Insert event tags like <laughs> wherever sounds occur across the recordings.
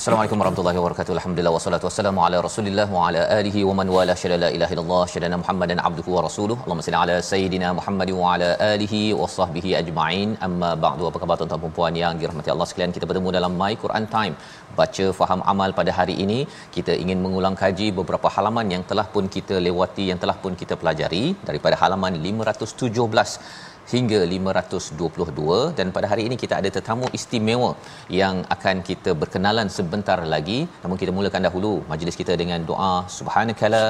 Assalamualaikum warahmatullahi wabarakatuh. Alhamdulillah wassalatu wassalamu ala Rasulillah wa ala alihi wa man wala syada la ilaha illallah syadana Muhammadan abduhu wa rasuluhu. Allahumma salli ala sayidina Muhammad wa ala alihi wa sahbihi ajma'in. Amma ba'du. Apa khabar tuan-tuan dan puan yang dirahmati Allah sekalian? Kita bertemu dalam My Quran Time. Baca faham amal pada hari ini. Kita ingin mengulang kaji beberapa halaman yang telah pun kita lewati, yang telah pun kita pelajari daripada halaman 517 hingga 522 dan pada hari ini kita ada tetamu istimewa yang akan kita berkenalan sebentar lagi. Namun kita mulakan dahulu majlis kita dengan doa. Subhanakala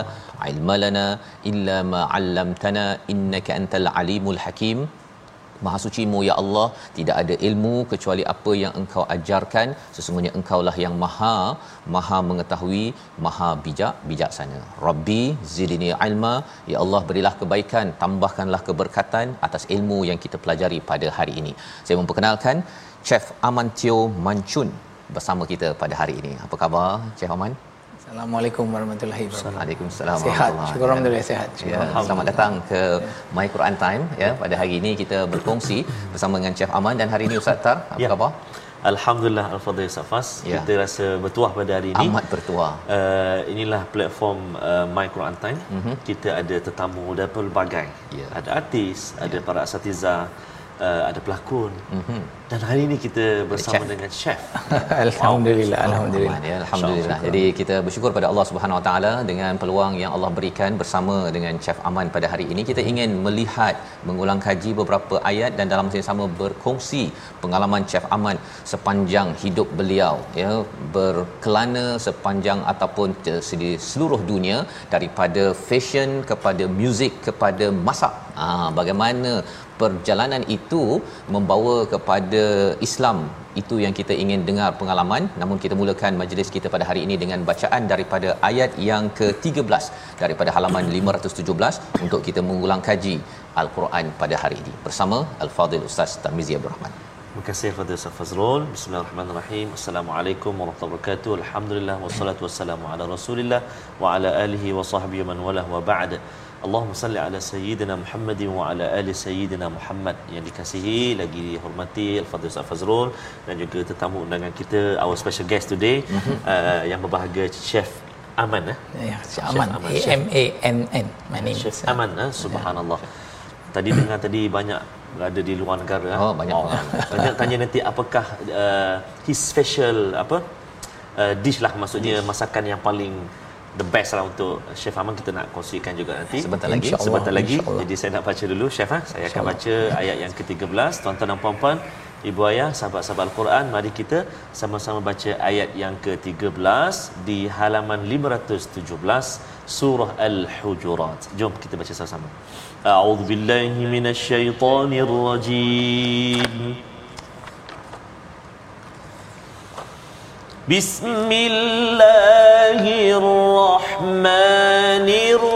ilmalana illa ma 'allamtana innaka antal alimul hakim Maha sucimu ya Allah. Tidak ada ilmu kecuali apa yang engkau ajarkan. Sesungguhnya engkaulah yang maha maha mengetahui maha bijak bijaksana. Rabbi zidni ilma. Ya Allah berilah kebaikan tambahkanlah keberkatan atas ilmu yang kita pelajari pada hari ini. Saya memperkenalkan Chef Aman Teo Mancun bersama kita pada hari ini. Apa khabar Chef Aman Assalamualaikum warahmatullahi wabarakatuh. Waalaikumsalam. Sihat. Syukur alhamdulillah sihat. Ya, selamat datang ke My Quran Time ya. Pada hari ini kita berkongsi bersama dengan Chef Aman dan hari ini Ustaz Tar, apa Ya. khabar? Alhamdulillah Al-Fadhil Safas Ya. Kita rasa bertuah pada hari ini Amat bertuah. uh, Inilah platform uh, My Quran Time Mhm. Kita ada tetamu dari pelbagai Ya. Ada artis, ada para asatiza uh, Ada pelakon Mhm. Dan hari ini kita bersama chef. dengan chef <laughs> alhamdulillah, alhamdulillah. Aman, ya, alhamdulillah. Jadi kita bersyukur pada Allah Subhanahu Wa Taala dengan peluang yang Allah berikan bersama dengan Chef Aman pada hari ini. Kita ingin melihat mengulang kaji beberapa ayat dan dalam masa yang sama berkongsi pengalaman Chef Aman sepanjang hidup beliau ya berkelana sepanjang ataupun di seluruh dunia daripada fashion kepada muzik kepada masak. Ah bagaimana perjalanan itu membawa kepada Islam itu yang kita ingin dengar pengalaman namun kita mulakan majlis kita pada hari ini dengan bacaan daripada ayat yang ke-13 daripada halaman 517 untuk kita mengulang kaji al-Quran pada hari ini bersama al-Fadil Ustaz Tarmizi Abdul Rahman. Terima kasih kepada Ustaz Fazrul. Bismillahirrahmanirrahim. Assalamualaikum warahmatullahi wabarakatuh. Alhamdulillah wassalatu wassalamu ala Rasulillah wa ala alihi wa sahbihi man walah wa ba'd. Allahumma salli ala sayyidina Muhammadin wa ala ali sayyidina Muhammad yang dikasihi lagi dihormati Al-Fadhil Ustaz Fazrul dan juga tetamu undangan kita our special guest today uh, yang berbahagia Chef Aman eh. Ya, Chef Aman. Aman, A Chef. M A N N. My name Chef is Aman eh? subhanallah. Tadi dengar tadi banyak berada di luar negara. eh. Oh, banyak pengalaman. <laughs> Banyak tanya nanti apakah uh, his special apa uh, dish lah maksudnya masakan yang paling the best lah untuk Chef Aman kita nak kongsikan juga nanti. Sebentar lagi. InsyaAllah. Sebentar lagi. InsyaAllah. Jadi saya nak baca dulu Chef ha. Saya akan baca ayat yang ke-13 tuan-tuan dan puan-puan Ibu ayah, sahabat-sahabat Al-Quran, mari kita sama-sama baca ayat yang ke-13 di halaman 517 surah Al-Hujurat. Jom kita baca sama-sama. A'udzu billahi minasyaitonir rajim. بسم الله الرحمن الرحيم.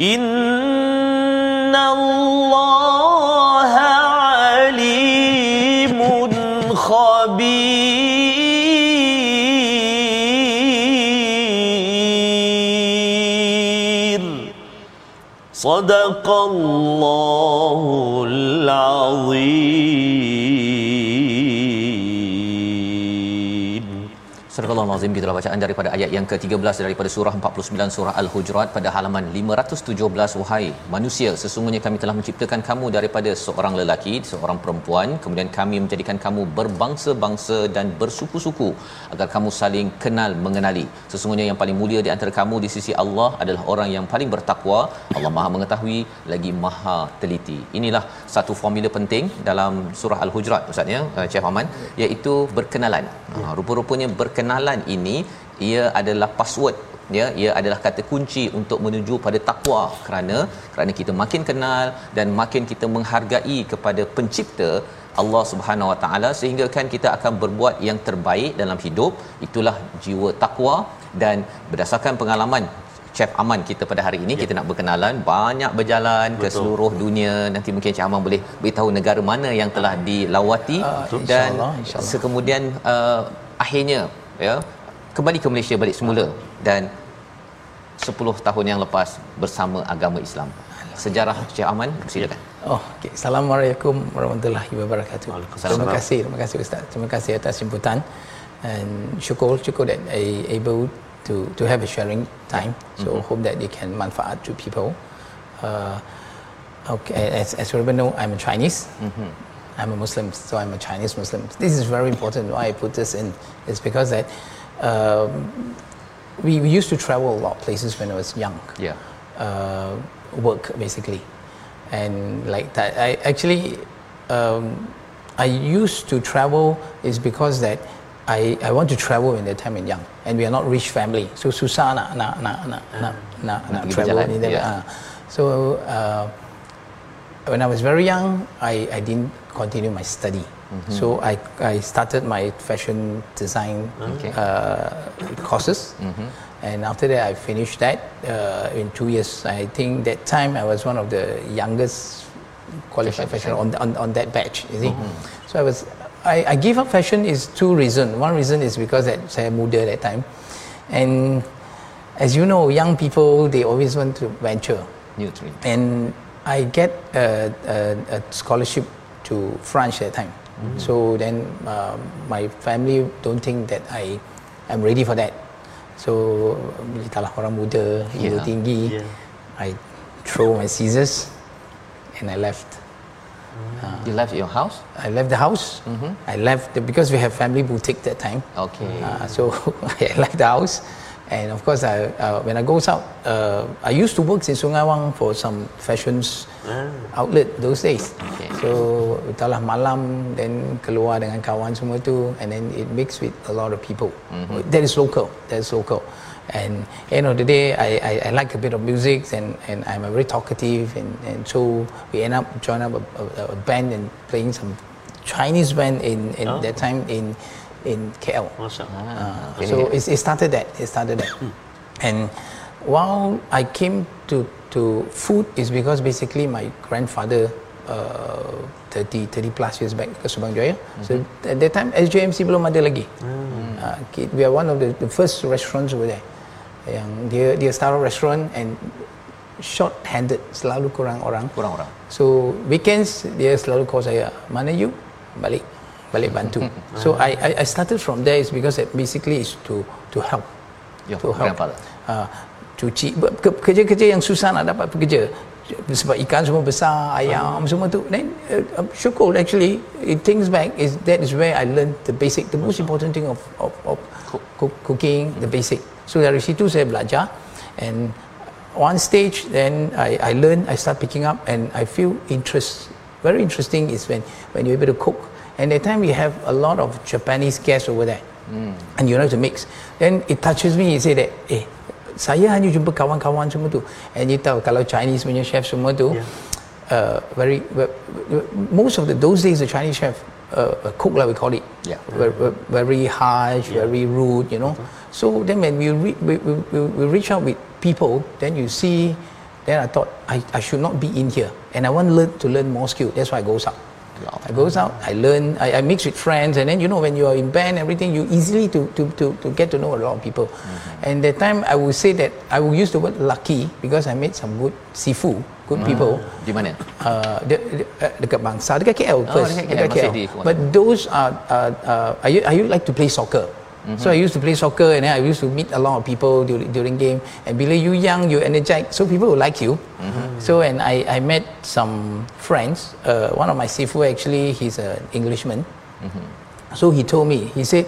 إن الله عليم خبير. صدق الله العظيم. Al-Azim gitulah bacaan daripada ayat yang ke-13 daripada surah 49 surah Al-Hujurat pada halaman 517 wahai manusia sesungguhnya kami telah menciptakan kamu daripada seorang lelaki seorang perempuan. Kemudian kami menjadikan kamu berbangsa-bangsa dan bersuku-suku agar kamu saling kenal mengenali. Sesungguhnya yang paling mulia di antara kamu di sisi Allah adalah orang yang paling bertakwa. Allah Maha mengetahui lagi Maha teliti. Inilah satu formula penting dalam surah Al-Hujurat ustaz ya uh, Chef Aman iaitu berkenalan. Ha, rupa-rupanya berkenalan ini ia adalah password ya ia adalah kata kunci untuk menuju pada takwa kerana kerana kita makin kenal dan makin kita menghargai kepada pencipta Allah Subhanahu Wa Taala sehingga kan kita akan berbuat yang terbaik dalam hidup itulah jiwa takwa dan berdasarkan pengalaman Chef Aman kita pada hari ini ya. kita nak berkenalan banyak berjalan Betul. ke seluruh dunia nanti mungkin Chef Aman boleh beritahu negara mana yang telah dilawati uh, dan insyaAllah. sekemudian uh, akhirnya ya kembali ke Malaysia balik semula dan 10 tahun yang lepas bersama agama Islam. Sejarah Cik Aman, silakan. Oh, okay. Assalamualaikum warahmatullahi wabarakatuh. Terima kasih, terima kasih Ustaz. Terima kasih atas jemputan. And syukur, syukur that I able to to have a sharing time. So mm-hmm. hope that they can manfaat to people. Uh, okay, as as we know, I'm a Chinese. Mm-hmm. I'm a Muslim, so I'm a Chinese Muslim. This is very important. Why I put this in is because that we, we used to travel a lot of places when I was young. Yeah. Uh, work basically, and like that. I actually um, I used to travel is because that I, I want to travel when the time in young, and we are not rich family, so susah nak nak nak nak nak nak, nak travel yeah. uh, So uh, when I was very young, I, I didn't continue my study. Mm-hmm. So I, I started my fashion design Okay. uh, courses. Mhm. And after that, I finished that uh, in two years. I think that time I was one of the youngest qualified fashion on, on, on that batch. You see, so I was I, I gave up fashion is two reasons. One reason is because that saya muda at that time, and as you know, young people they always want to venture. New tree. And I get a, a, a scholarship to France that time. So then uh, my family don't think that I am ready for that. So bila talah orang muda, ego Yeah. tinggi, Yeah. I throw my scissors and I left. You left your house? I left the house. I left the, because we have family boutique that time. Okay. Uh, so <laughs> I left the house, and of course, I uh, when I goes out, uh, I used to work in Sungai Wang for some fashions outlet those days. Okay. So talah malam, then keluar dengan kawan semua tu, and then it mix with a lot of people. That is local. That is local. And end of the day, I, I, I like a bit of music, and, and I'm a very talkative, and, and so we end up join up a, a, a band and playing some Chinese band in, in Oh. that time in in KL. Allah. Uh, so it, it started that. It started that. and while I came to, to food is because basically my grandfather uh, 30, 30 plus years back ke Subang Jaya. So at that time SJMC belum ada lagi. Uh, ki- we are one of the, the first restaurants over there. Yang dia dia start restaurant and short-handed, selalu kurang orang. Kurang orang. So weekends dia selalu call saya, mana you? Balik, balik bantu. so I, I I started from there is because it basically is to to help. Your to help. Uh, cuci ber- ke- kerja-kerja yang susah nak dapat pekerja. Sebab ikan semua besar ayam semua tu. Then uh, syukur actually it thinks back is that is where I learned the basic the most important thing of of, of cook, cooking the basic. So dari situ saya belajar and one stage then I I learn I start picking up and I feel interest. Very interesting is when when you're able to cook and that time we have a lot of Japanese guests over there. And you know to mix. Then it touches me you say that eh saya hanya jumpa kawan-kawan semua tu. And you tahu kalau Chinese punya chef semua tu Yeah. uh, very ve- ve- most of the those days the Chinese chef uh, a cook lah we call it. Yeah. very, very harsh Yeah. very rude you know. So then when we, re- we, we, we, we reach out with people then you see then I thought I, I should not be in here. And I want learn, to learn more skill. That's why I goes out I goes out, I learn, I, I mix with friends, and then you know when you are in band, everything you easily to to to, to get to know a lot of people. And that time I would say that I will use the word lucky because I met some good sifu, good people. Di mana? Uh, de, de, uh, dekat bangsa, dekat KL first, dekat KL, di Kuala But those are, uh, uh, I, u- I used like to play soccer. So I used to play soccer and then I used to meet a lot of people during, during game. And bila you young, you energetic, so people will like you. So and I, I met some friends. Uh, one of my sifu actually, he's an Englishman. So he told me, he said,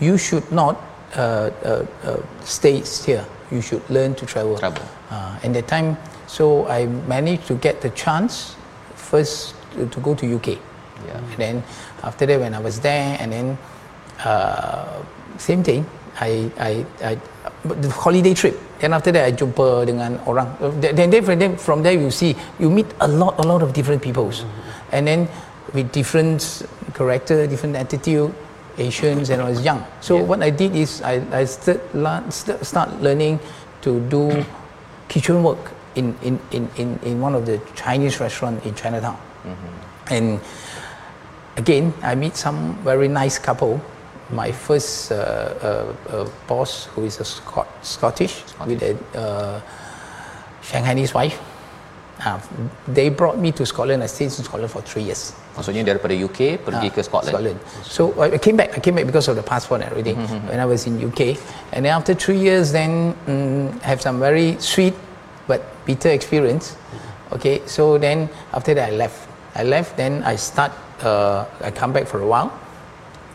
you should not uh, uh, uh, stay here. You should learn to travel. Travel. Uh, and that time, so I managed to get the chance first to, to go to UK. Yeah. And then after that, when I was there, and then uh, same thing. I, I, I, the holiday trip. Then after that, I jumpa dengan orang. Then, then from, then from there, you see, you meet a lot, a lot of different peoples, and then with different character, different attitude. Asians, and I was young. So Yeah. what I did is I, I start, learn, start, start learning to do kitchen work in, in, in, in, in one of the Chinese restaurant in Chinatown. Mm-hmm. And again, I meet some very nice couple. My first uh, uh, uh, boss, who is a Scot- Scottish, with a uh, Shanghainese wife. Uh, they brought me to Scotland. I stayed in Scotland for three years. Maksudnya daripada UK pergi Ah, ke Scotland. So I came back. I came back because of the passport and everything when I was in UK. And then after three years, then mm, have some very sweet but bitter experience. Okay, so then after that I left. I left. Then I start. Uh, I come back for a while.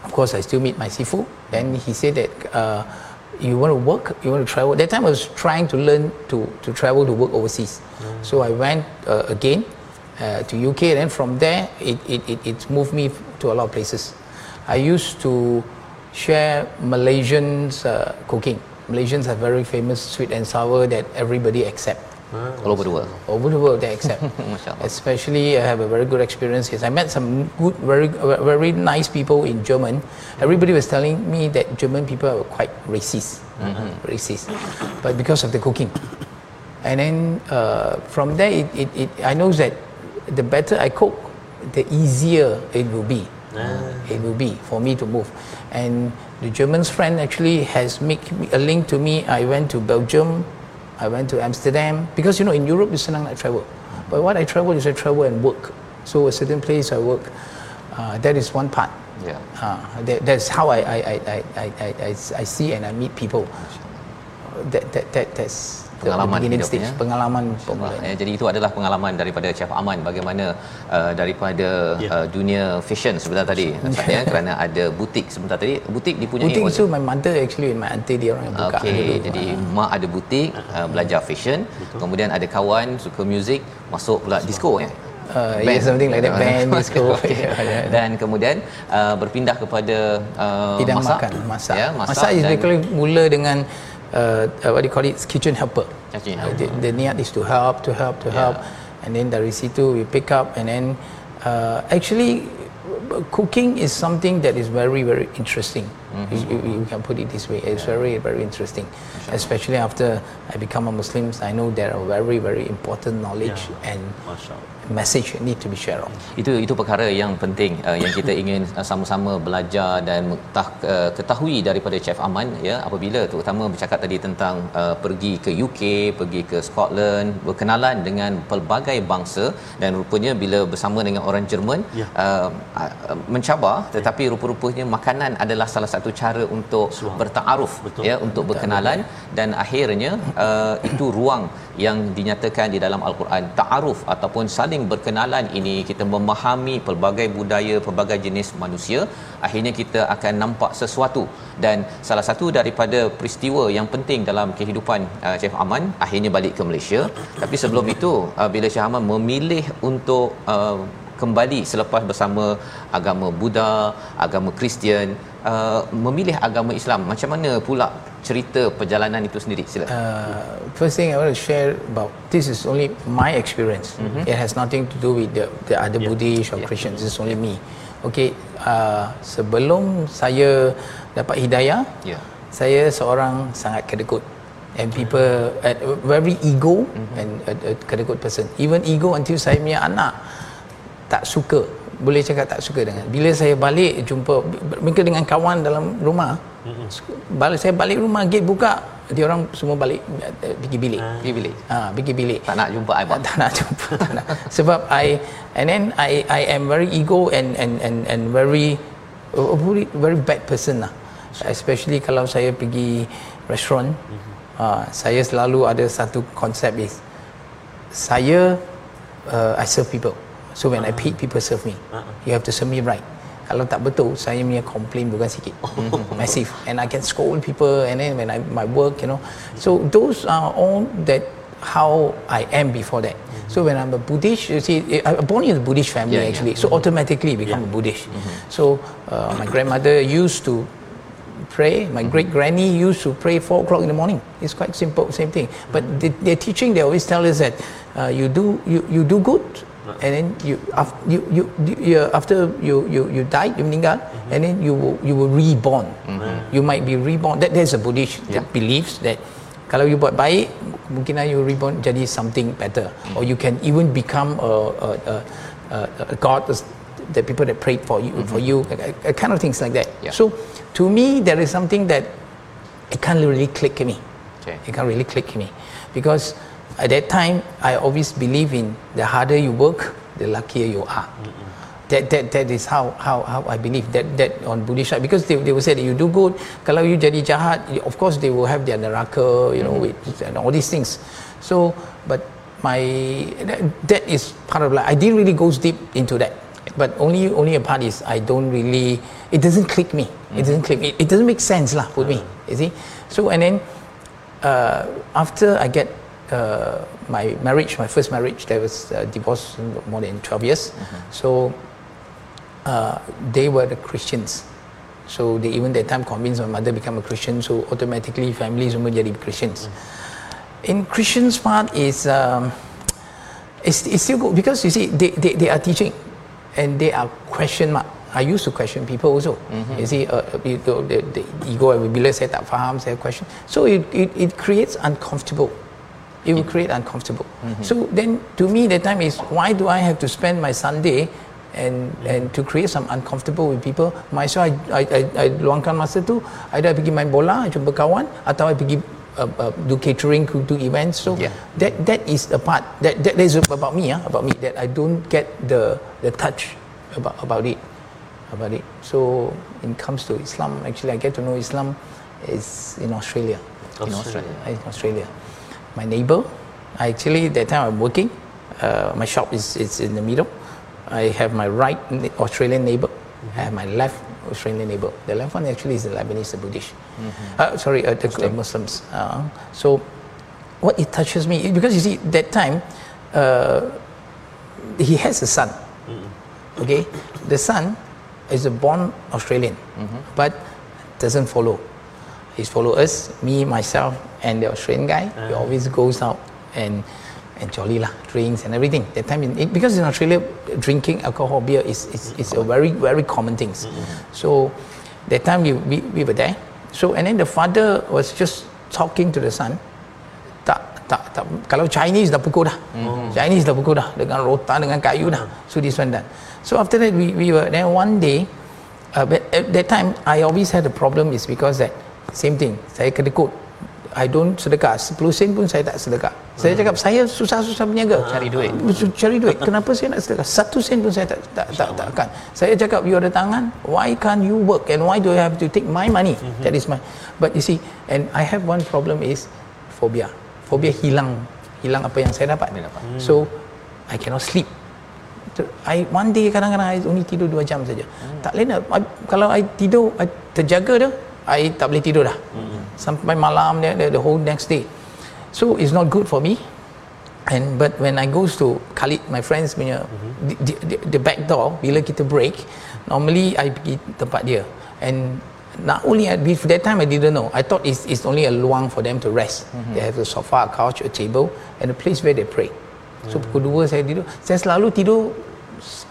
Of course, I still meet my sifu. Then he said that uh, you want to work, you want to travel. That time I was trying to learn to, to travel to work overseas. So I went uh, again uh, to UK. Then from there, it, it, it, it moved me to a lot of places. I used to share Malaysians' uh, cooking. Malaysians are very famous sweet and sour that everybody accept All over the world. over the world they accept. <laughs> Especially, I have a very good experience here. I met some good, very, very nice people in German. Everybody was telling me that German people are quite racist, uh-huh. racist, but because of the cooking. And then uh, from there, it, it, it, I know that the better I cook, the easier it will be. It will be for me to move. And the German's friend actually has make me- a link to me. I went to Belgium, I went to Amsterdam because you know in Europe you senang nak travel. But what I travel is I travel and work. So a certain place I work, uh, that is one part. Yeah. Uh, that, that's how I, I, I, I, I, I, I, I see and I meet people. That, that, that, that's Pengalaman hidup, stage. ya. Pengalaman. Eh, jadi itu adalah pengalaman daripada Chef Aman bagaimana uh, daripada Ya. uh, dunia fashion sebentar tadi Ustaz, ya <laughs> kerana ada butik sebentar tadi butik dipunyai Butik itu my mother actually and my auntie dia orang yang buka. Okey, dulu. jadi mak ada butik uh, belajar fashion, kemudian ada kawan suka muzik, masuk pula disco ya. Uh, yeah, something like that, band, disco. <laughs> Okey. <laughs> Yeah, yeah. Dan kemudian uh, berpindah kepada uh, Bidang masak. makan, masak. Ya, masak, masak, is dan mula dengan uh, uh, what do you call it? Kitchen helper. Kitchen Uh, helper. the, the niat is to help, to help, to Yeah. help, and then dari situ we pick up, and then uh, actually cooking is something that is very very interesting. Mm-hmm. You, you, can put it this way. It's yeah. very very interesting, especially after I become a Muslim. I know there are very very important knowledge yeah. and message need to be shared on. Itu itu perkara yang penting uh, yang kita <coughs> ingin uh, sama-sama belajar dan tah, uh, ketahui daripada Chef Aman ya apabila terutama bercakap tadi tentang uh, pergi ke UK, pergi ke Scotland, berkenalan dengan pelbagai bangsa dan rupanya bila bersama dengan orang Jerman ya. uh, uh, mencabar tetapi rupa-rupanya makanan adalah salah satu cara untuk bertaaruf Betul. ya untuk berkenalan dan akhirnya uh, itu ruang yang dinyatakan di dalam al-Quran. Taaruf ataupun saling berkenalan ini kita memahami pelbagai budaya pelbagai jenis manusia. Akhirnya kita akan nampak sesuatu. Dan salah satu daripada peristiwa yang penting dalam kehidupan uh, Chef Aman akhirnya balik ke Malaysia. Tapi sebelum itu uh, bila Chef Aman memilih untuk uh, kembali selepas bersama agama Buddha, agama Kristian, uh, memilih agama Islam. Macam mana pula cerita perjalanan itu sendiri? Sila. Uh, first thing I want to share about this is only my experience. Mm-hmm. It has nothing to do with the, the other yeah. Buddhist or yeah. Christians. This is only me. Okay, uh, sebelum saya dapat hidayah, yeah. saya seorang sangat kedekut. And people, uh, very ego mm-hmm. and a, a kedekut person. Even ego until saya punya anak tak suka boleh cakap tak suka dengan. Bila saya balik jumpa mereka dengan kawan dalam rumah balik saya balik rumah gate buka dia orang semua balik pergi bilik. Ah. pergi bilik. Ha pergi bilik. Tak nak jumpa I tak nak jumpa <laughs> tak nak. sebab I and then I I am very ego and and and and very uh, very, very bad person lah. Especially kalau saya pergi restoran uh, saya selalu ada satu konsep is saya uh, I serve people So when uh-huh. I pay people serve me. Uh-huh. You have to serve me right. Kalau tak betul, saya punya complain bukan sikit. Massive. And I can scold people and then when I my work, you know. So those are all that how I am before that. Mm-hmm. So when I'm a Buddhist, you see, I'm born in a Buddhist family yeah, actually. Yeah. So automatically become yeah. a Buddhist. Mm-hmm. So uh, my grandmother used to pray. My mm-hmm. great granny used to pray four o'clock in the morning. It's quite simple, same thing. But mm-hmm. they, they're teaching. They always tell us that uh, you do you, you do good and then you after you, you, you after you you you die you meninggal mm-hmm. and then you will, you will reborn mm-hmm. you might be reborn that there's a buddhist yeah. that believes that kalau you buat baik mungkin you reborn jadi something better mm-hmm. or you can even become a a a, a, a god the people that prayed for you mm-hmm. for you a, kind of things like that yeah. so to me there is something that it can't really click in me okay. it can't really click in me because at that time I always believe in the harder you work the luckier you are mm-hmm. that that that is how how how I believe that that on Buddhist side because they, they will say that you do good kalau you jadi jahat of course they will have their neraka you know mm-hmm. with and all these things so but my that, that is part of like I didn't really go deep into that but only only a part is I don't really it doesn't click me mm-hmm. it doesn't click me it doesn't make sense lah for me you see so and then uh, after I get uh, my marriage, my first marriage, there was uh, divorce more than 12 years. Mm-hmm. So uh, they were the Christians. So they even that time convinced my mother become a Christian. So automatically families semua jadi Christians. Mm-hmm. In Christians part is um, it's, it's still good because you see they, they, they are teaching and they are question mark. I used to question people also. Mm-hmm. You see, uh, you, the, the ego bila saya tak faham, saya question. So it, it, it creates uncomfortable it will create uncomfortable. Mm-hmm. So then to me the time is why do I have to spend my Sunday and and to create some uncomfortable with people myself I, I, I, I luangkan masa tu either I pergi main bola jumpa kawan atau I pergi uh, uh, do catering do events so yeah. that that is the part that that is about me uh, about me that I don't get the the touch about about it about it so in comes to Islam actually I get to know Islam is in Australia Australia. in Australia in Australia my neighbor. I actually that time I'm working. Uh, my shop is, is in the middle. I have my right Australian neighbor. Mm-hmm. I have my left Australian neighbor. The left one actually is the Lebanese, the Buddhist. Mm-hmm. Uh, sorry, uh, the Muslim. Muslims. Uh, so what it touches me because you see that time uh, he has a son. Mm-hmm. Okay, the son is a born Australian, mm-hmm. but doesn't follow. He's follow us, me, myself, and the Australian guy, uh-huh. he always goes out and and jolly lah, drinks and everything. That time in, it, because in Australia, drinking alcohol, beer is is, is a very very common things. Mm-hmm. So that time we, we, we were there. So and then the father was just talking to the son. Tak tak tak kalau Chinese dah pukul dah. Mm-hmm. Chinese dah pukul dah dengan rotan dengan kayu dah. So this one done. So after that we we were then one day uh, but at that time I always had a problem is because that same thing. Saya kedekut I don't sedekah. 10 sen pun saya tak sedekah. Saya cakap saya susah-susah berniaga. Cari duit. Cari duit. <laughs> Kenapa saya nak sedekah? 1 sen pun saya tak tak tak, tak akan. Saya cakap you ada tangan? Why can't you work? And why do I have to take my money? Mm-hmm. that is my but you see and I have one problem is phobia. Phobia hilang. Hilang apa yang saya dapat. Hmm. so I cannot sleep. I one day kadang-kadang I only tidur 2 jam saja. Hmm. tak lain kalau I tidur I terjaga dah I tak boleh tidur dah mm-hmm. sampai malam dia the, the whole next day so it's not good for me and but when I goes to Khalid my friends punya mm-hmm. the, the, the back door bila kita break normally I pergi tempat dia and not only at that time I didn't know I thought it's, it's only a luang for them to rest mm-hmm. they have a sofa a couch a table and a place where they pray so mm-hmm. pukul 2 saya tidur saya selalu tidur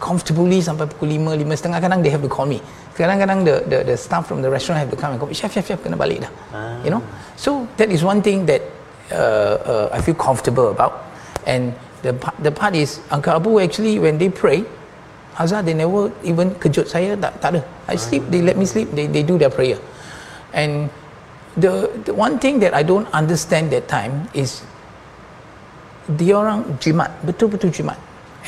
comfortably sampai pukul 5 5 setengah. Kadang they have to call me. Kadang-kadang the, the the staff from the restaurant have to come and go chef chef chef kena balik dah. Ah. you know? So that is one thing that uh, uh, I feel comfortable about. And the the part is Uncle Abu actually when they pray Hazar they never even kejut saya tak tak ada. I sleep they let me sleep they they do their prayer. And the, the one thing that I don't understand that time is dia orang jimat betul-betul jimat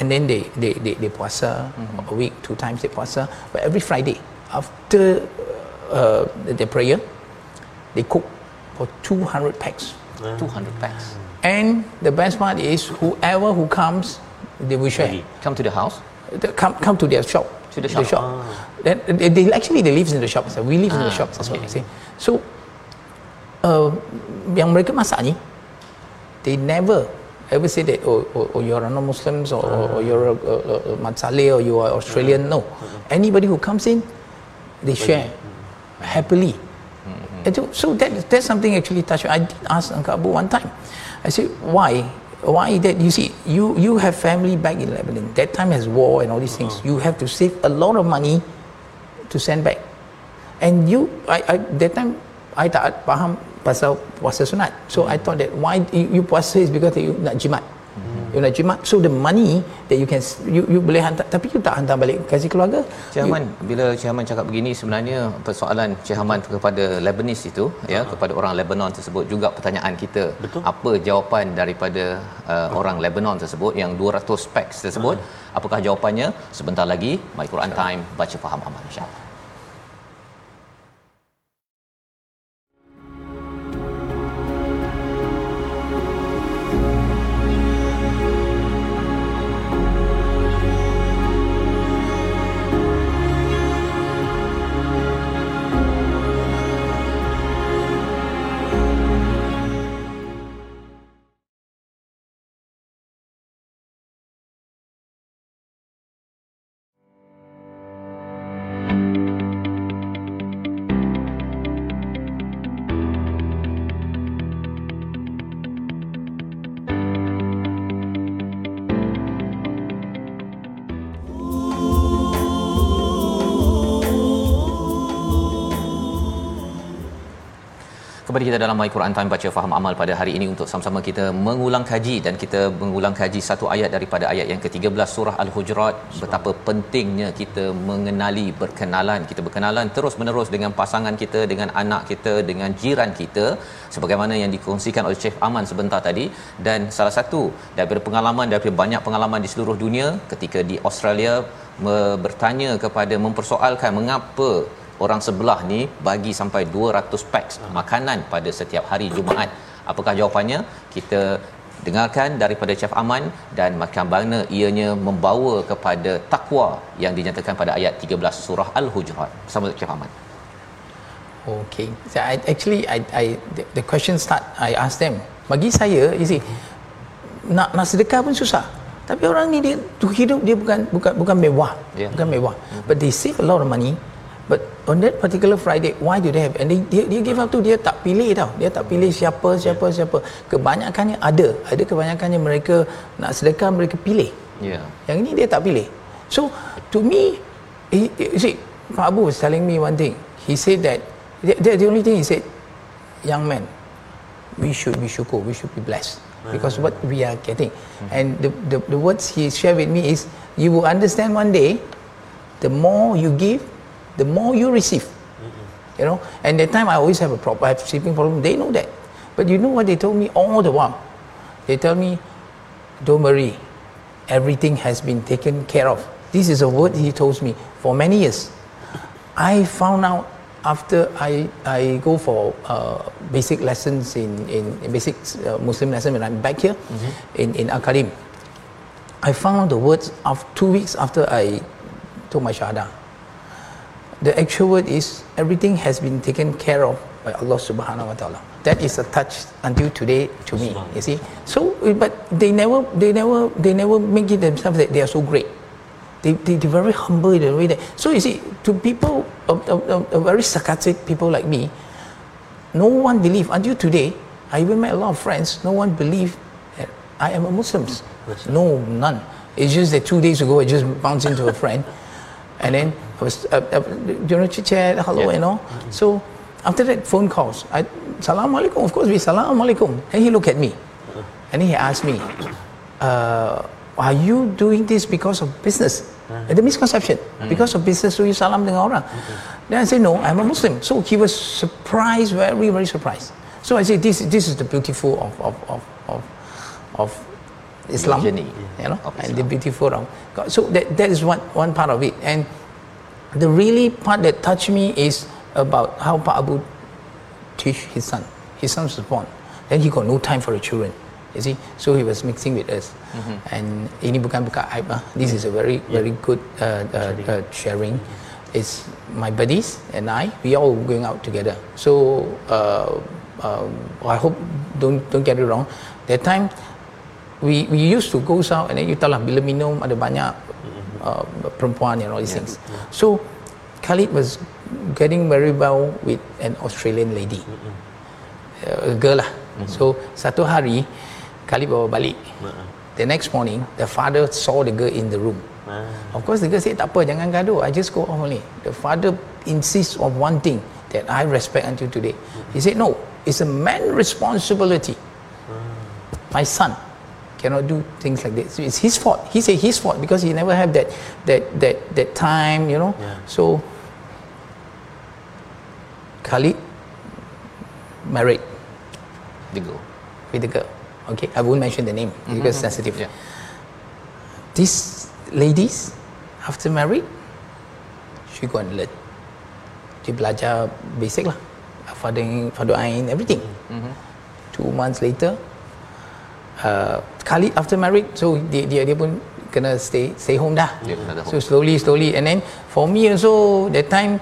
and then they they they, they puasa mm-hmm. a week two times they puasa but every Friday after uh, the prayer, they cook for 200 packs. 200 packs. And the best part is, whoever who comes, they will share. Come to the house? They come, come to their shop. To the shop. The shop. Ah. Then they, they, actually they live in the shop. So we live ah, in the ah, shops as well. See? So, uh, yang mereka masak ni, they never ever say that oh, oh, oh you're a non-Muslims or, ah. or you're a, a, a, a Matsale or you are Australian. No, anybody who comes in, they share happily. Mm-hmm. And so, that that's something actually touched. I did ask Uncle Abu one time. I said, why? Why that? You see, you you have family back in Lebanon. That time has war and all these things. Uh-huh. You have to save a lot of money to send back. And you, I, I that time I tak faham pasal puasa sunat. So mm-hmm. I thought that why you, you puasa is because you nak jimat. you nak jimat so the money that you can you, you boleh hantar tapi you tak hantar balik kasih keluarga Cik Haman bila Cik Haman cakap begini sebenarnya persoalan Cik Haman kepada Lebanese itu ya uh-huh. kepada orang Lebanon tersebut juga pertanyaan kita Betul. apa jawapan daripada uh, orang Lebanon tersebut yang 200 packs tersebut uh-huh. apakah jawapannya sebentar lagi my Quran time baca faham amal insyaallah kembali kita dalam My Quran Time baca faham amal pada hari ini untuk sama-sama kita mengulang kaji dan kita mengulang kaji satu ayat daripada ayat yang ke-13 surah Al-Hujurat. Betapa pentingnya kita mengenali berkenalan. Kita berkenalan terus-menerus dengan pasangan kita dengan anak kita dengan jiran kita sebagaimana yang dikongsikan oleh Chef Aman sebentar tadi. Dan salah satu daripada pengalaman daripada banyak pengalaman di seluruh dunia ketika di Australia bertanya kepada mempersoalkan mengapa orang sebelah ni bagi sampai 200 packs makanan pada setiap hari Jumaat. Apakah jawapannya? Kita dengarkan daripada Chef Aman dan macam mana ianya membawa kepada takwa yang dinyatakan pada ayat 13 surah Al-Hujurat. Bersama Chef Aman. Okay. So I, actually I, I the, the question start I ask them. Bagi saya, you see, nak nak sedekah pun susah. Tapi orang ni dia hidup dia bukan bukan bukan mewah. Yeah. Bukan mewah. Mm-hmm. But they save a lot of money on that particular Friday, why do they have? And they, dia, dia give up tu dia tak pilih tau. Dia tak pilih siapa, siapa, siapa. Kebanyakannya ada. Ada kebanyakannya mereka nak sedekah mereka pilih. Yeah. Yang ini dia tak pilih. So to me, he, he, see, Pak Abu was telling me one thing. he said that the, the, the only thing he said, young man, we should be syukur, we should be blessed because what we are getting. And the, the, the words he shared with me is, you will understand one day, the more you give, the more you receive. You know, and that time I always have a problem, I have sleeping problem. They know that, but you know what they told me all the while. They tell me, don't worry, everything has been taken care of. This is a word he told me for many years. I found out after I, I go for uh, basic lessons in, in, in basic uh, Muslim lesson when I'm back here in, in Al Karim. I found out the words of two weeks after I took my Shahada. The actual word is everything has been taken care of by Allah subhanahu wa ta'ala. That is a touch until today to me. You see? So but they never they never they never make it themselves that they are so great. They, they, they're very humble in the way that so you see to people a- a very sarcastic people like me no one believe until today i even met a lot of friends no one believe that i am a muslim no none it's just that two days ago i just bounced into a friend and then i was uh, uh, you know chit chat hello Yeah. you know so after that phone calls i salam alaikum of course we salam alaikum and he looked at me and then he asked me uh, are you doing this because of business? The misconception. Because of business, so you salam dengan orang. Then I said, no, I'm a Muslim. So he was surprised, very, very surprised. So I said, this, this is the beautiful of, of, of, of, of Islam. Journey You know, of and the beautiful of God. So that, that is one, one part of it. And the really part that touched me is about how Pak Abu teach his son. His son was born. Then he got no time for the children. You see, so he was mixing with us. And ini bukan buka aib ah. This is a very very good uh, uh, uh, sharing. It's my buddies and I. We all going out together. So uh, uh, I hope don't don't get it wrong. That time we we used to go out and then you tahu lah bila minum ada banyak uh, perempuan and all these things. So Khalid was getting very well with an Australian lady. Uh, a girl lah. So satu hari Khalid bawa balik. The next morning the father saw the girl in the room. Of course the girl said tak apa jangan gaduh. I just go off only. The father insists on one thing that I respect until today. He said no, it's a man responsibility. My son cannot do things like this. So it's his fault. He said his fault because he never have that that that that time, you know. Yeah. So Khalid married Dia go. with the girl. Okay, I won't mention the name because sensitive. Yeah. These ladies, after married, she go and learn. Dia belajar basic lah. Fading, Fadu Ain, everything. Two months later, uh, Khalid after married, so dia, dia, dia pun kena stay stay home dah. Ada So slowly, slowly, and then for me also that time,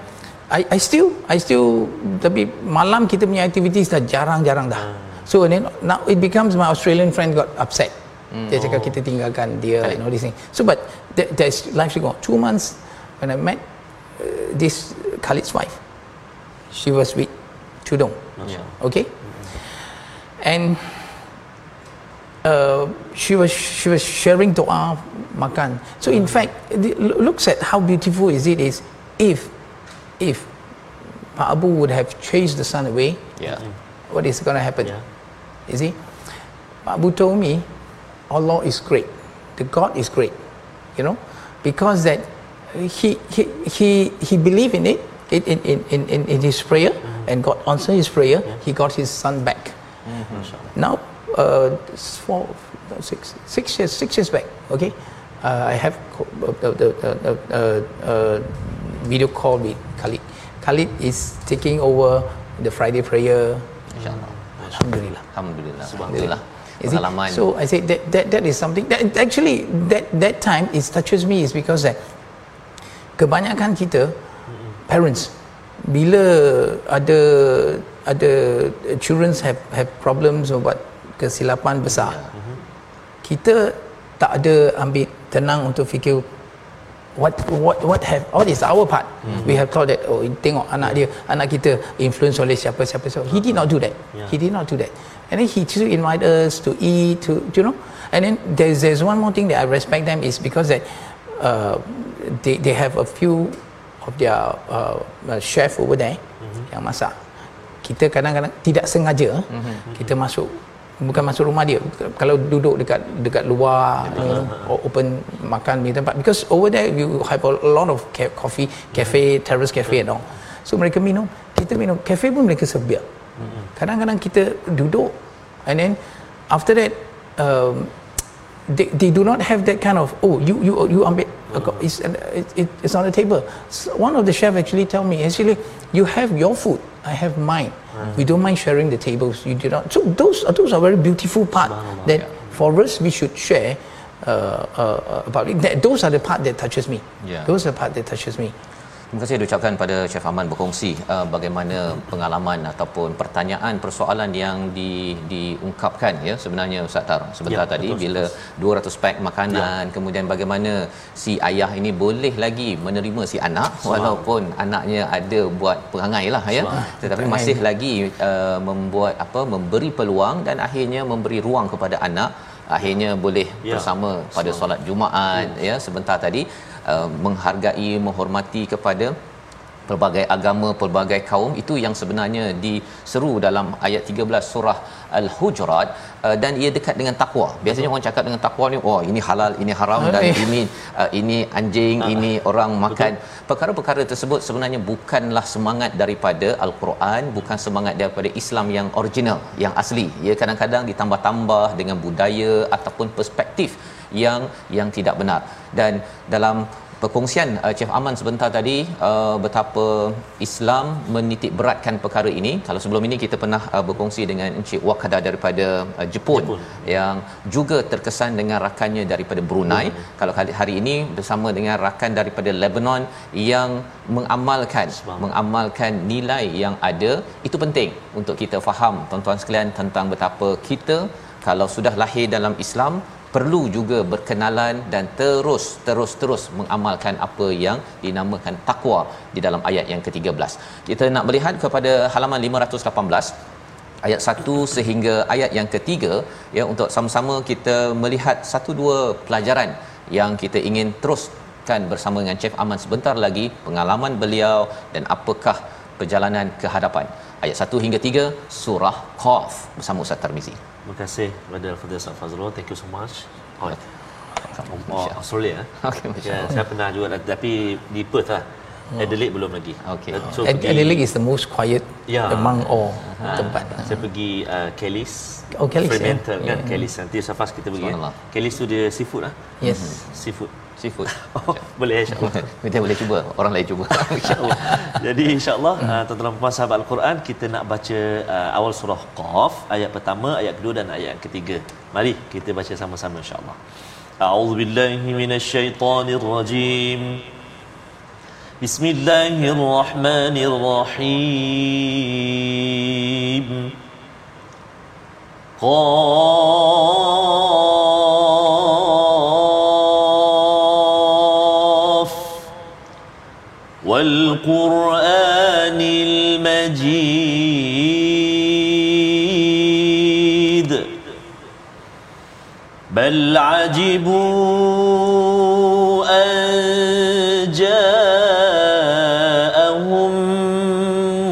I, I still, I still, tapi malam kita punya activities dah jarang-jarang dah. So and then now it becomes my Australian friend got upset. Dia cakap kita tinggalkan dia and all these things. So but that, that's life to go. Two months when I met uh, this Khalid's wife, she was with Chudong. Yeah. Okay, and uh, she was she was sharing doa makan. So in hmm. fact, the, looks at how beautiful is it is if if Pak Abu would have chased the son away, Yeah. what is going to happen? Yeah. You see, Pak Abu told me, Allah is great, the God is great, you know, because that he he he he believed in it in in in in, in his prayer, hmm. and God answered his prayer. He got his son back. Mm-hmm. Now, uh, four, no, six, six years, six years back. Okay, uh, I have the, the, the, uh, uh, video call with Khalid. Khalid is taking over the Friday prayer. InsyaAllah. Alhamdulillah. Alhamdulillah. Pengalaman. So I say that, that that is something that actually that that time it touches me is because that kebanyakan kita parents bila ada ada children have have problems or what kesilapan besar kita tak ada ambil tenang untuk fikir what what what have what is our part mm-hmm. we have thought that oh tengok anak dia anak kita influence oleh siapa siapa siapa he did not do that Yeah. he did not do that and then he still invite us to eat to you know and then there's there's one more thing that I respect them is because that uh, they they have a few of their uh, chef over there mm-hmm. yang masak kita kadang-kadang tidak sengaja mm-hmm. kita masuk bukan masuk rumah dia. Kalau duduk dekat dekat luar you know, open makan di tempat. Because over there you have a lot of ca- coffee cafe terrace cafe and all. So mereka minum kita minum. Cafe pun mereka serve beer kadang-kadang kita duduk and then after that um, they, they do not have that kind of oh you you you ambil mm. it's, it, it, it's on the table. So one of the chef actually tell me actually you have your food I have mine. Mm. we don't mind sharing the tables. You do not so those those are very beautiful part that for us we should share uh, uh, about it. That, those are the part that touches me. Yeah. those are the part that touches me Terima kasih diucapkan pada Chef Aman berkongsi uh, bagaimana pengalaman ataupun pertanyaan persoalan yang di diungkapkan ya sebenarnya Ustaz Tar sebentar Ya, tadi betul, bila 200 pack makanan ya. kemudian bagaimana si ayah ini boleh lagi menerima si anak walaupun anaknya ada buat perangai lah ya tetapi Perangai. masih lagi uh, membuat apa memberi peluang dan akhirnya memberi ruang kepada anak akhirnya boleh Ya. ya. bersama pada solat Jumaat ya sebentar tadi uh, menghargai menghormati kepada pelbagai agama pelbagai kaum itu yang sebenarnya diseru dalam ayat 13 surah al-hujurat. Uh, dan ia dekat dengan takwa biasanya orang cakap dengan takwa ni oh ini halal ini haram dan ini uh, ini anjing ini orang makan. Perkara-perkara tersebut sebenarnya bukanlah semangat daripada al-Quran bukan semangat daripada Islam yang original yang asli. Ia kadang-kadang ditambah-tambah dengan budaya ataupun perspektif yang yang tidak benar. Dan dalam perkongsian uh, Chief Aman sebentar tadi uh, betapa Islam menitik beratkan perkara ini. Kalau sebelum ini kita pernah uh, berkongsi dengan Encik Wakada daripada uh, Jepun, Jepun. yang juga terkesan dengan rakannya daripada Brunei. Hmm. kalau hari ini bersama dengan rakan daripada Lebanon yang mengamalkan mengamalkan nilai yang ada. Itu penting untuk kita faham tuan-tuan sekalian tentang betapa kita kalau sudah lahir dalam Islam perlu juga berkenalan dan terus terus terus mengamalkan apa yang dinamakan takwa di dalam ayat yang ke-13. Kita nak melihat kepada halaman 518 ayat 1 sehingga ayat yang ketiga ya untuk sama-sama kita melihat satu dua pelajaran yang kita ingin teruskan bersama dengan Chef Aman sebentar lagi pengalaman beliau dan apakah perjalanan ke hadapan. Ayat 1 hingga 3 surah Qaf bersama Ustaz Tarmizi. Terima kasih kepada Al-Fadhil Ustaz Fazrul. Thank you so much. Oh, oh. Australia. eh? <laughs> Ya, Allah. saya pernah juga tapi di Perth lah. Adelaide belum lagi. Okey. So, Ad- pergi- Adelaide is the most quiet Ya. among all Ah, tempat Saya pergi uh, Kelly's. Oh, Kelly's, Fremantle ya. kan Ya. Kelly's. Nanti selepas kita pergi. Eh. Kelly's tu dia seafood lah. yes Seafood seafood. Oh, boleh insya-Allah. <laughs> Kita boleh cuba, orang lain cuba. <laughs> insya-Allah. Jadi insya-Allah hmm. ah, tuan-tuan puan sahabat Al-Quran kita nak baca uh, awal surah Qaf ayat pertama, ayat kedua dan ayat ketiga. Mari kita baca sama-sama insya-Allah. A'udzu billahi minasyaitonir rajim. Bismillahirrahmanirrahim. Qaf والقرآن المجيد. بل عجبوا أن جاءهم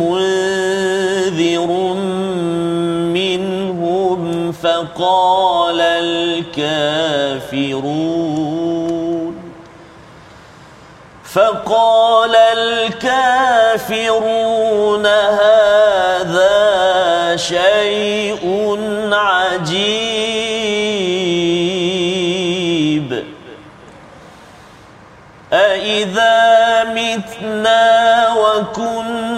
منذر منهم فقال الكافرون فقال الكافرون هذا شيء عجيب. أإذا متنا وكنا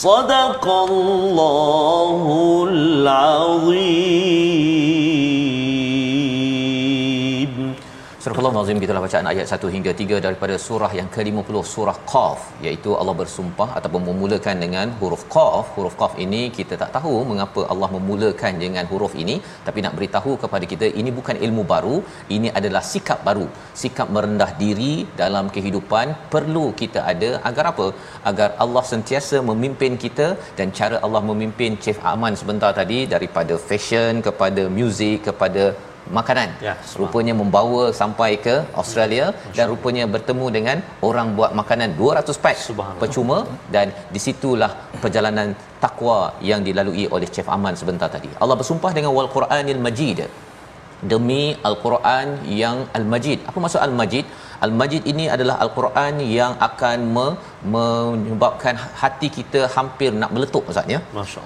صدق الله العظيم Astagfirullahalazim gitulah bacaan ayat 1 hingga 3 daripada surah yang ke-50 surah Qaf iaitu Allah bersumpah ataupun memulakan dengan huruf Qaf. Huruf Qaf ini kita tak tahu mengapa Allah memulakan dengan huruf ini tapi nak beritahu kepada kita ini bukan ilmu baru, ini adalah sikap baru. Sikap merendah diri dalam kehidupan perlu kita ada agar apa? Agar Allah sentiasa memimpin kita dan cara Allah memimpin Chief Aman sebentar tadi daripada fashion kepada muzik kepada makanan. Ya, rupanya membawa sampai ke Australia dan rupanya bertemu dengan orang buat makanan 200 pack percuma dan di situlah perjalanan takwa yang dilalui oleh Chef Aman sebentar tadi. Allah bersumpah dengan wal Quranil Majid. Demi Al-Quran yang Al-Majid. Apa maksud Al-Majid? Al-Majid ini adalah Al-Quran yang akan me- menyebabkan hati kita hampir nak meletup Ustaz ya.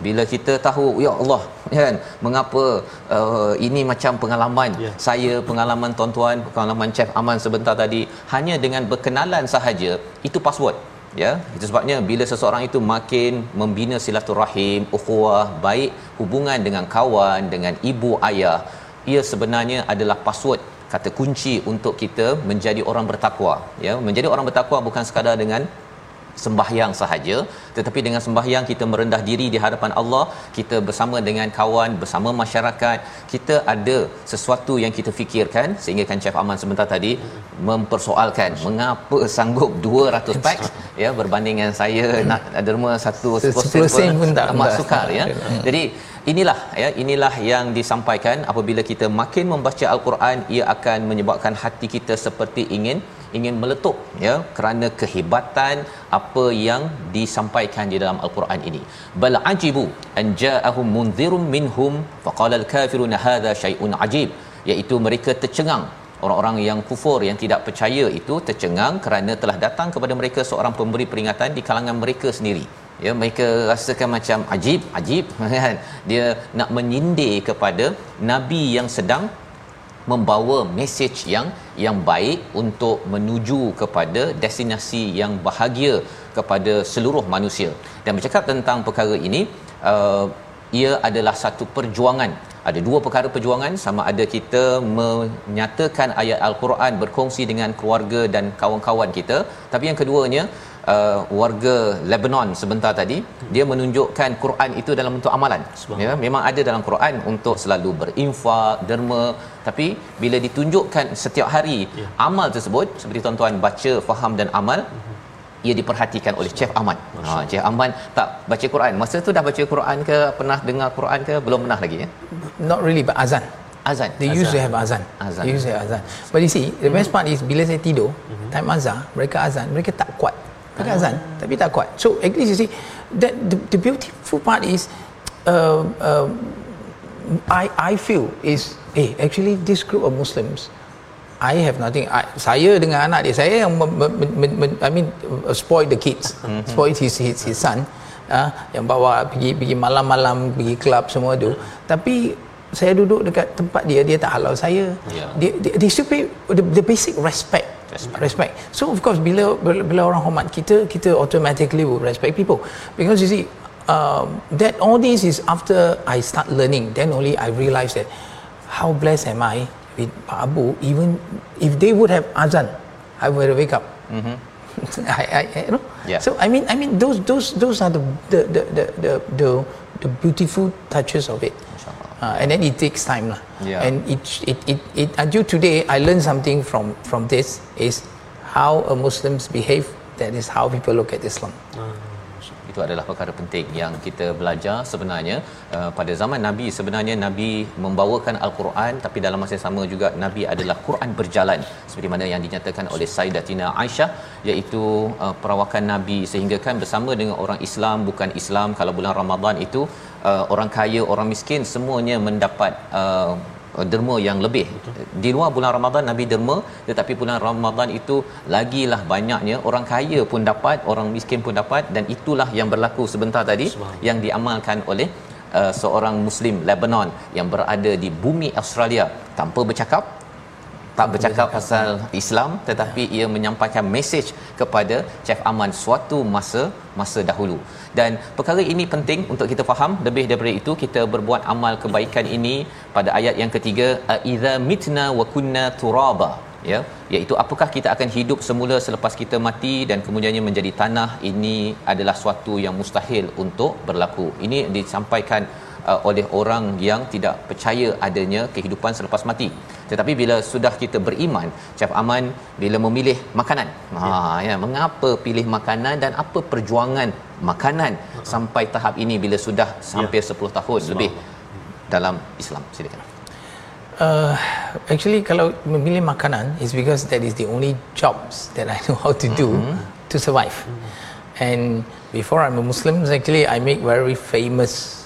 Bila kita tahu ya Allah kan mengapa uh, ini macam pengalaman Ya. saya pengalaman tuan-tuan pengalaman chef Aman sebentar tadi hanya dengan berkenalan sahaja itu password ya itu sebabnya bila seseorang itu makin membina silaturahim ukhuwah baik hubungan dengan kawan dengan ibu ayah ia sebenarnya adalah password kata kunci untuk kita menjadi orang bertakwa. Ya menjadi orang bertakwa bukan sekadar dengan sembahyang sahaja tetapi dengan sembahyang kita merendah diri di hadapan Allah kita bersama dengan kawan bersama masyarakat kita ada sesuatu yang kita fikirkan sehingga kan Chef Aman sebentar tadi mempersoalkan mengapa sanggup 200 pack <laughs> ya berbanding dengan saya nak derma satu 10 sen pun tak tak. sukar ya. <laughs> Jadi inilah ya inilah yang disampaikan apabila kita makin membaca al-Quran ia akan menyebabkan hati kita seperti ingin ingin meletup ya kerana kehebatan apa yang disampaikan di dalam al-Quran ini. Bal ajibu an ja'ahum munzirun minhum faqala al-kafiruna hadha syai'un ajib. Iaitu mereka tercengang. Orang-orang yang kufur yang tidak percaya itu tercengang kerana telah datang kepada mereka seorang pemberi peringatan di kalangan mereka sendiri. Ya mereka rasakan macam ajib ajib <laughs> kan? Dia nak menyindir kepada nabi yang sedang membawa mesej yang yang baik untuk menuju kepada destinasi yang bahagia kepada seluruh manusia. Dan bercakap tentang perkara ini uh, ia adalah satu perjuangan. Ada dua perkara perjuangan sama ada kita menyatakan ayat al-Quran berkongsi dengan keluarga dan kawan-kawan kita. Tapi yang keduanya uh, warga Lebanon sebentar tadi dia menunjukkan Quran itu dalam bentuk amalan ya memang ada dalam Quran untuk selalu berinfak derma tapi bila ditunjukkan setiap hari Ya. amal tersebut seperti tuan-tuan baca faham dan amal ia diperhatikan oleh Chef Ahmad. Ha Chef Ahmad tak baca Quran. Masa tu dah baca Quran ke pernah dengar Quran ke belum pernah lagi ya. Not really, but azan. Azan. They azan. used to have azan. Azan. They used to have azan. But you see, the best part is bila saya tidur, time azan, mereka azan, mereka tak kuat. Mereka azan, tapi tak kuat. So at least you see, that the, the beautiful part is, uh, uh, I I feel is, eh actually this group of Muslims, I have nothing. I, saya dengan anak dia, saya yang mem, mem, mem, mem, I mean uh, spoil the kids, spoil his his his son, uh, yang bawa pergi pergi malam-malam pergi club semua tu. Tapi saya duduk dekat tempat dia, dia tak halau saya. Ya. Dia, dia, dia still pay the, the basic respect. Respect. respect. So of course bila bila orang hormat kita, kita automatically will respect people because you see. Um, that all this is after I start learning. Then only I realize that how blessed am I with Pak Abu. Even if they would have azan, I would have wake up. I, <laughs> I, I, you know. Yeah. So I mean, I mean, those, those, those are the, the, the, the, the, the, the beautiful touches of it. Uh, and then it takes time, lah. Yeah. And it, it, it, it, until today, I learned something from, from this is how a Muslims behave. That is how people look at Islam. itu adalah perkara penting yang kita belajar sebenarnya uh, pada zaman nabi sebenarnya nabi membawakan al-Quran tapi dalam masa yang sama juga nabi adalah Quran berjalan seperti mana yang dinyatakan oleh Sayyidatina Aisyah iaitu uh, perawakan nabi sehingga kan bersama dengan orang Islam bukan Islam kalau bulan Ramadan itu uh, orang kaya orang miskin semuanya mendapat uh, derma yang lebih. Di luar bulan Ramadan Nabi derma tetapi bulan Ramadan itu lagilah banyaknya orang kaya pun dapat orang miskin pun dapat dan itulah yang berlaku sebentar tadi yang diamalkan oleh uh, seorang muslim Lebanon yang berada di bumi Australia tanpa bercakap tak bercakap pasal Islam tetapi ia menyampaikan mesej kepada Chef Aman suatu masa masa dahulu. Dan perkara ini penting untuk kita faham. Lebih daripada itu kita berbuat amal kebaikan ini pada ayat yang ketiga idza mitna wa kunna turaba. Ya iaitu apakah kita akan hidup semula selepas kita mati dan kemudiannya menjadi tanah ini adalah suatu yang mustahil untuk berlaku. Ini disampaikan uh, oleh orang yang tidak percaya adanya kehidupan selepas mati tetapi bila sudah kita beriman Chef Aman bila memilih makanan ha ya mengapa pilih makanan dan apa perjuangan makanan uh-huh. sampai tahap ini bila sudah sampai ya. 10 tahun lebih dalam Islam silakan uh, actually kalau memilih makanan is because that is the only jobs that I know how to do mm-hmm. to survive mm-hmm. and before I'm a Muslim actually I make very famous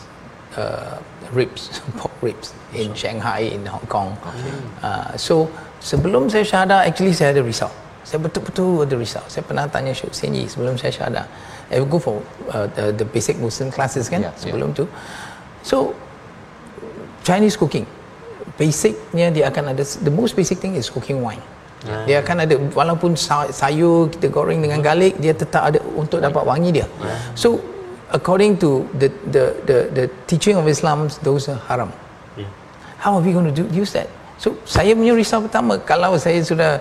uh, ribs <laughs> pork ribs in. Shanghai in Hong Kong okay. uh, so sebelum saya syahadah actually saya ada risau saya betul-betul ada risau saya pernah tanya Syed Hussein sebelum saya syahadah I will go for uh, the, the basic Muslim classes kan yeah, sebelum yeah. tu so Chinese cooking basicnya dia akan ada the most basic thing is cooking wine yeah. dia akan ada walaupun sayur kita goreng dengan garlic dia tetap ada untuk dapat wangi dia yeah. so according to the the the the teaching of Islam those are haram. Yeah. how are we going to do use that? So saya punya risau pertama kalau saya sudah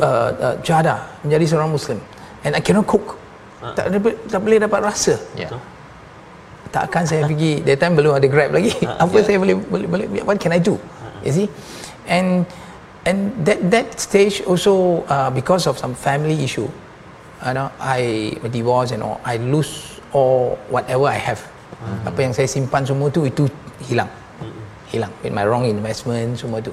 uh, uh, jada menjadi seorang muslim and I cannot cook uh. tak, tak boleh dapat rasa. Yeah takkan saya pergi that time belum ada grab lagi. Uh, <laughs> apa yeah. saya boleh, boleh boleh what can i do? Uh, you see? And and that that stage also uh, because of some family issue you know i divorce and all i lose all whatever i have. Uh-huh. apa yang saya simpan semua tu itu hilang. Uh-huh. hilang. With my wrong investment semua tu.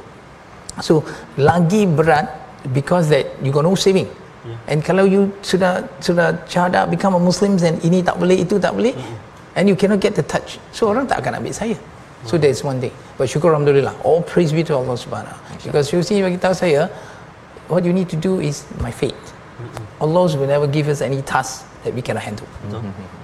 So lagi berat because that you got no saving. Yeah. and kalau you sudah sudah cara become a muslim then ini tak boleh itu tak boleh uh-huh and you cannot get the touch. So orang tak akan ambil saya. So that is one thing. But syukur Alhamdulillah. All praise be to Allah subhanahu because you see bagi tahu saya what you need to do is my faith. Allah will never give us any task that we cannot handle.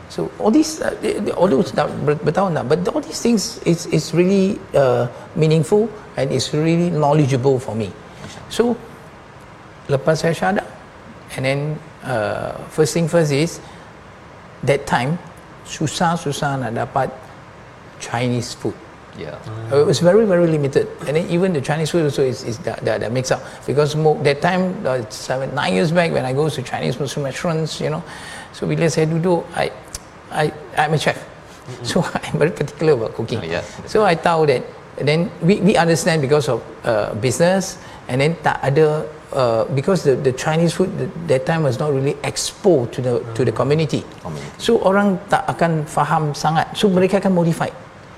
So all these uh, although tak bertahun dah but all these things is is really uh, meaningful and it's really knowledgeable for me. So lepas saya syahadah and then uh, first thing first is that time susah-susah nak dapat Chinese food. Yeah. Uh, it was very very limited, and then even the Chinese food also is is that that, that mix up because more, that time uh, seven nine years back when I go to Chinese Muslim restaurants, you know, so bila saya duduk, I I I'm a chef, mm-hmm. so <laughs> I'm very particular about cooking. Oh, yeah. So I tahu that then we we understand because of uh, business, and then tak ada uh, because the the Chinese food the, that time was not really exposed to the to the community. community. So orang tak akan faham sangat. So mereka akan modify.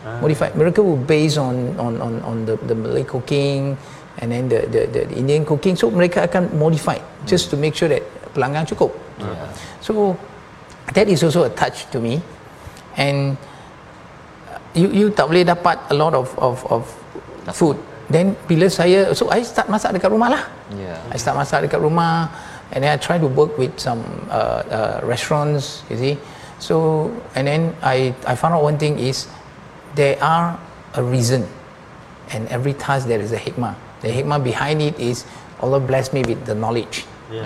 Ah. Modify. Mereka will based on on on on the the Malay cooking and then the the the Indian cooking. So mereka akan modify hmm. just to make sure that pelanggan cukup. Yeah. So that is also a touch to me. And you you tak boleh dapat a lot of of of food then bila saya so I start masak dekat rumah lah yeah. I start masak dekat rumah and then I try to work with some uh, uh, restaurants you see so and then I I found out one thing is there are a reason. And every task there is a hikmah. The hikmah behind it is Allah bless me with the knowledge. Yeah.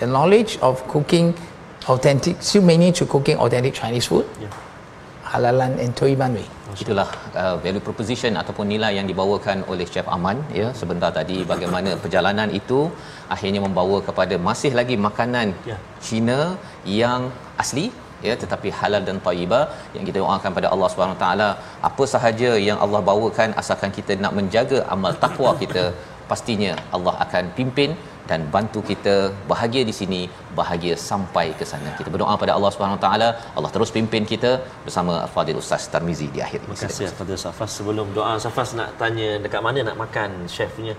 the knowledge of cooking authentic still many to cooking authentic Chinese food. Yeah. halalan and toiban way itulah uh, value proposition ataupun nilai yang dibawakan oleh Chef Aman ya. Sebentar tadi bagaimana <coughs> perjalanan itu akhirnya membawa kepada masih lagi makanan ya. Cina yang asli ya tetapi halal dan tayyiba yang kita doakan pada Allah Subhanahu taala. Apa sahaja yang Allah bawakan asalkan kita nak menjaga amal takwa kita pastinya Allah akan pimpin dan bantu kita bahagia di sini bahagia sampai ke sana. Kita berdoa pada Allah Subhanahu taala. Allah terus pimpin kita bersama Fadil Ustaz Tarmizi di akhir. Terima kasih Fadil Safas sebelum doa Safas nak tanya dekat mana nak makan chef punya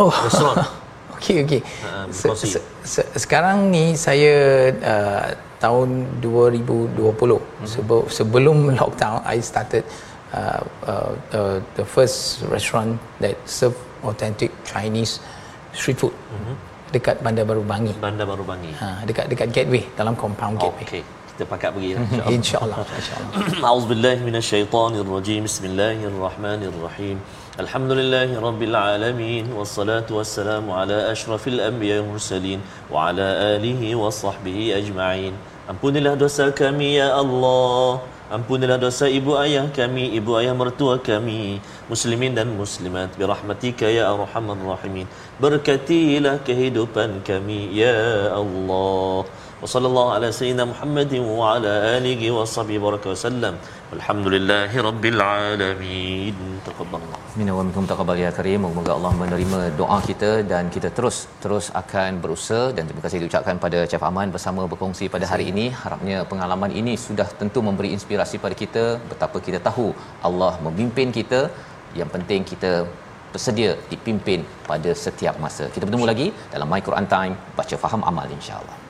oh. Restoran <laughs> okey okey uh, se- se- se- sekarang ni saya uh, tahun 2020 hmm. Sebe- sebelum lockdown I started uh, uh, uh, the first restaurant that serve authentic Chinese street food mm-hmm. dekat Bandar Baru Bangi. Bandar Baru Bangi. Ha dekat dekat gateway dalam compound gateway. Okey. Kita pakat pergi insya-Allah. Insya-Allah. <clears throat> A'udzubillahi minasyaitonirrajim. Bismillahirrahmanirrahim. Rabbil alamin wassalatu wassalamu ala asyrafil anbiya'i wal mursalin wa ala alihi wa sahbihi ajma'in. Ampunilah dosa kami ya Allah. Ampunilah dosa ibu ayah kami, ibu ayah mertua kami, muslimin dan muslimat birahmatika ya arhamar rahimin. Berkatilah kehidupan kami ya Allah. Wa sallallahu ala sayyidina Muhammadin wa ala alihi wa sahbihi baraka wa sallam. Alhamdulillahi rabbil alamin. Taqabbalallah. Minna wa minkum taqabbal ya karim. Moga Allah menerima doa kita dan kita terus terus akan berusaha dan terima kasih diucapkan pada Chef Aman bersama berkongsi pada hari ini. Harapnya pengalaman ini sudah tentu memberi inspirasi pada kita betapa kita tahu Allah memimpin kita. Yang penting kita bersedia dipimpin pada setiap masa. Kita bertemu lagi dalam My Quran Time baca faham amal insya-Allah.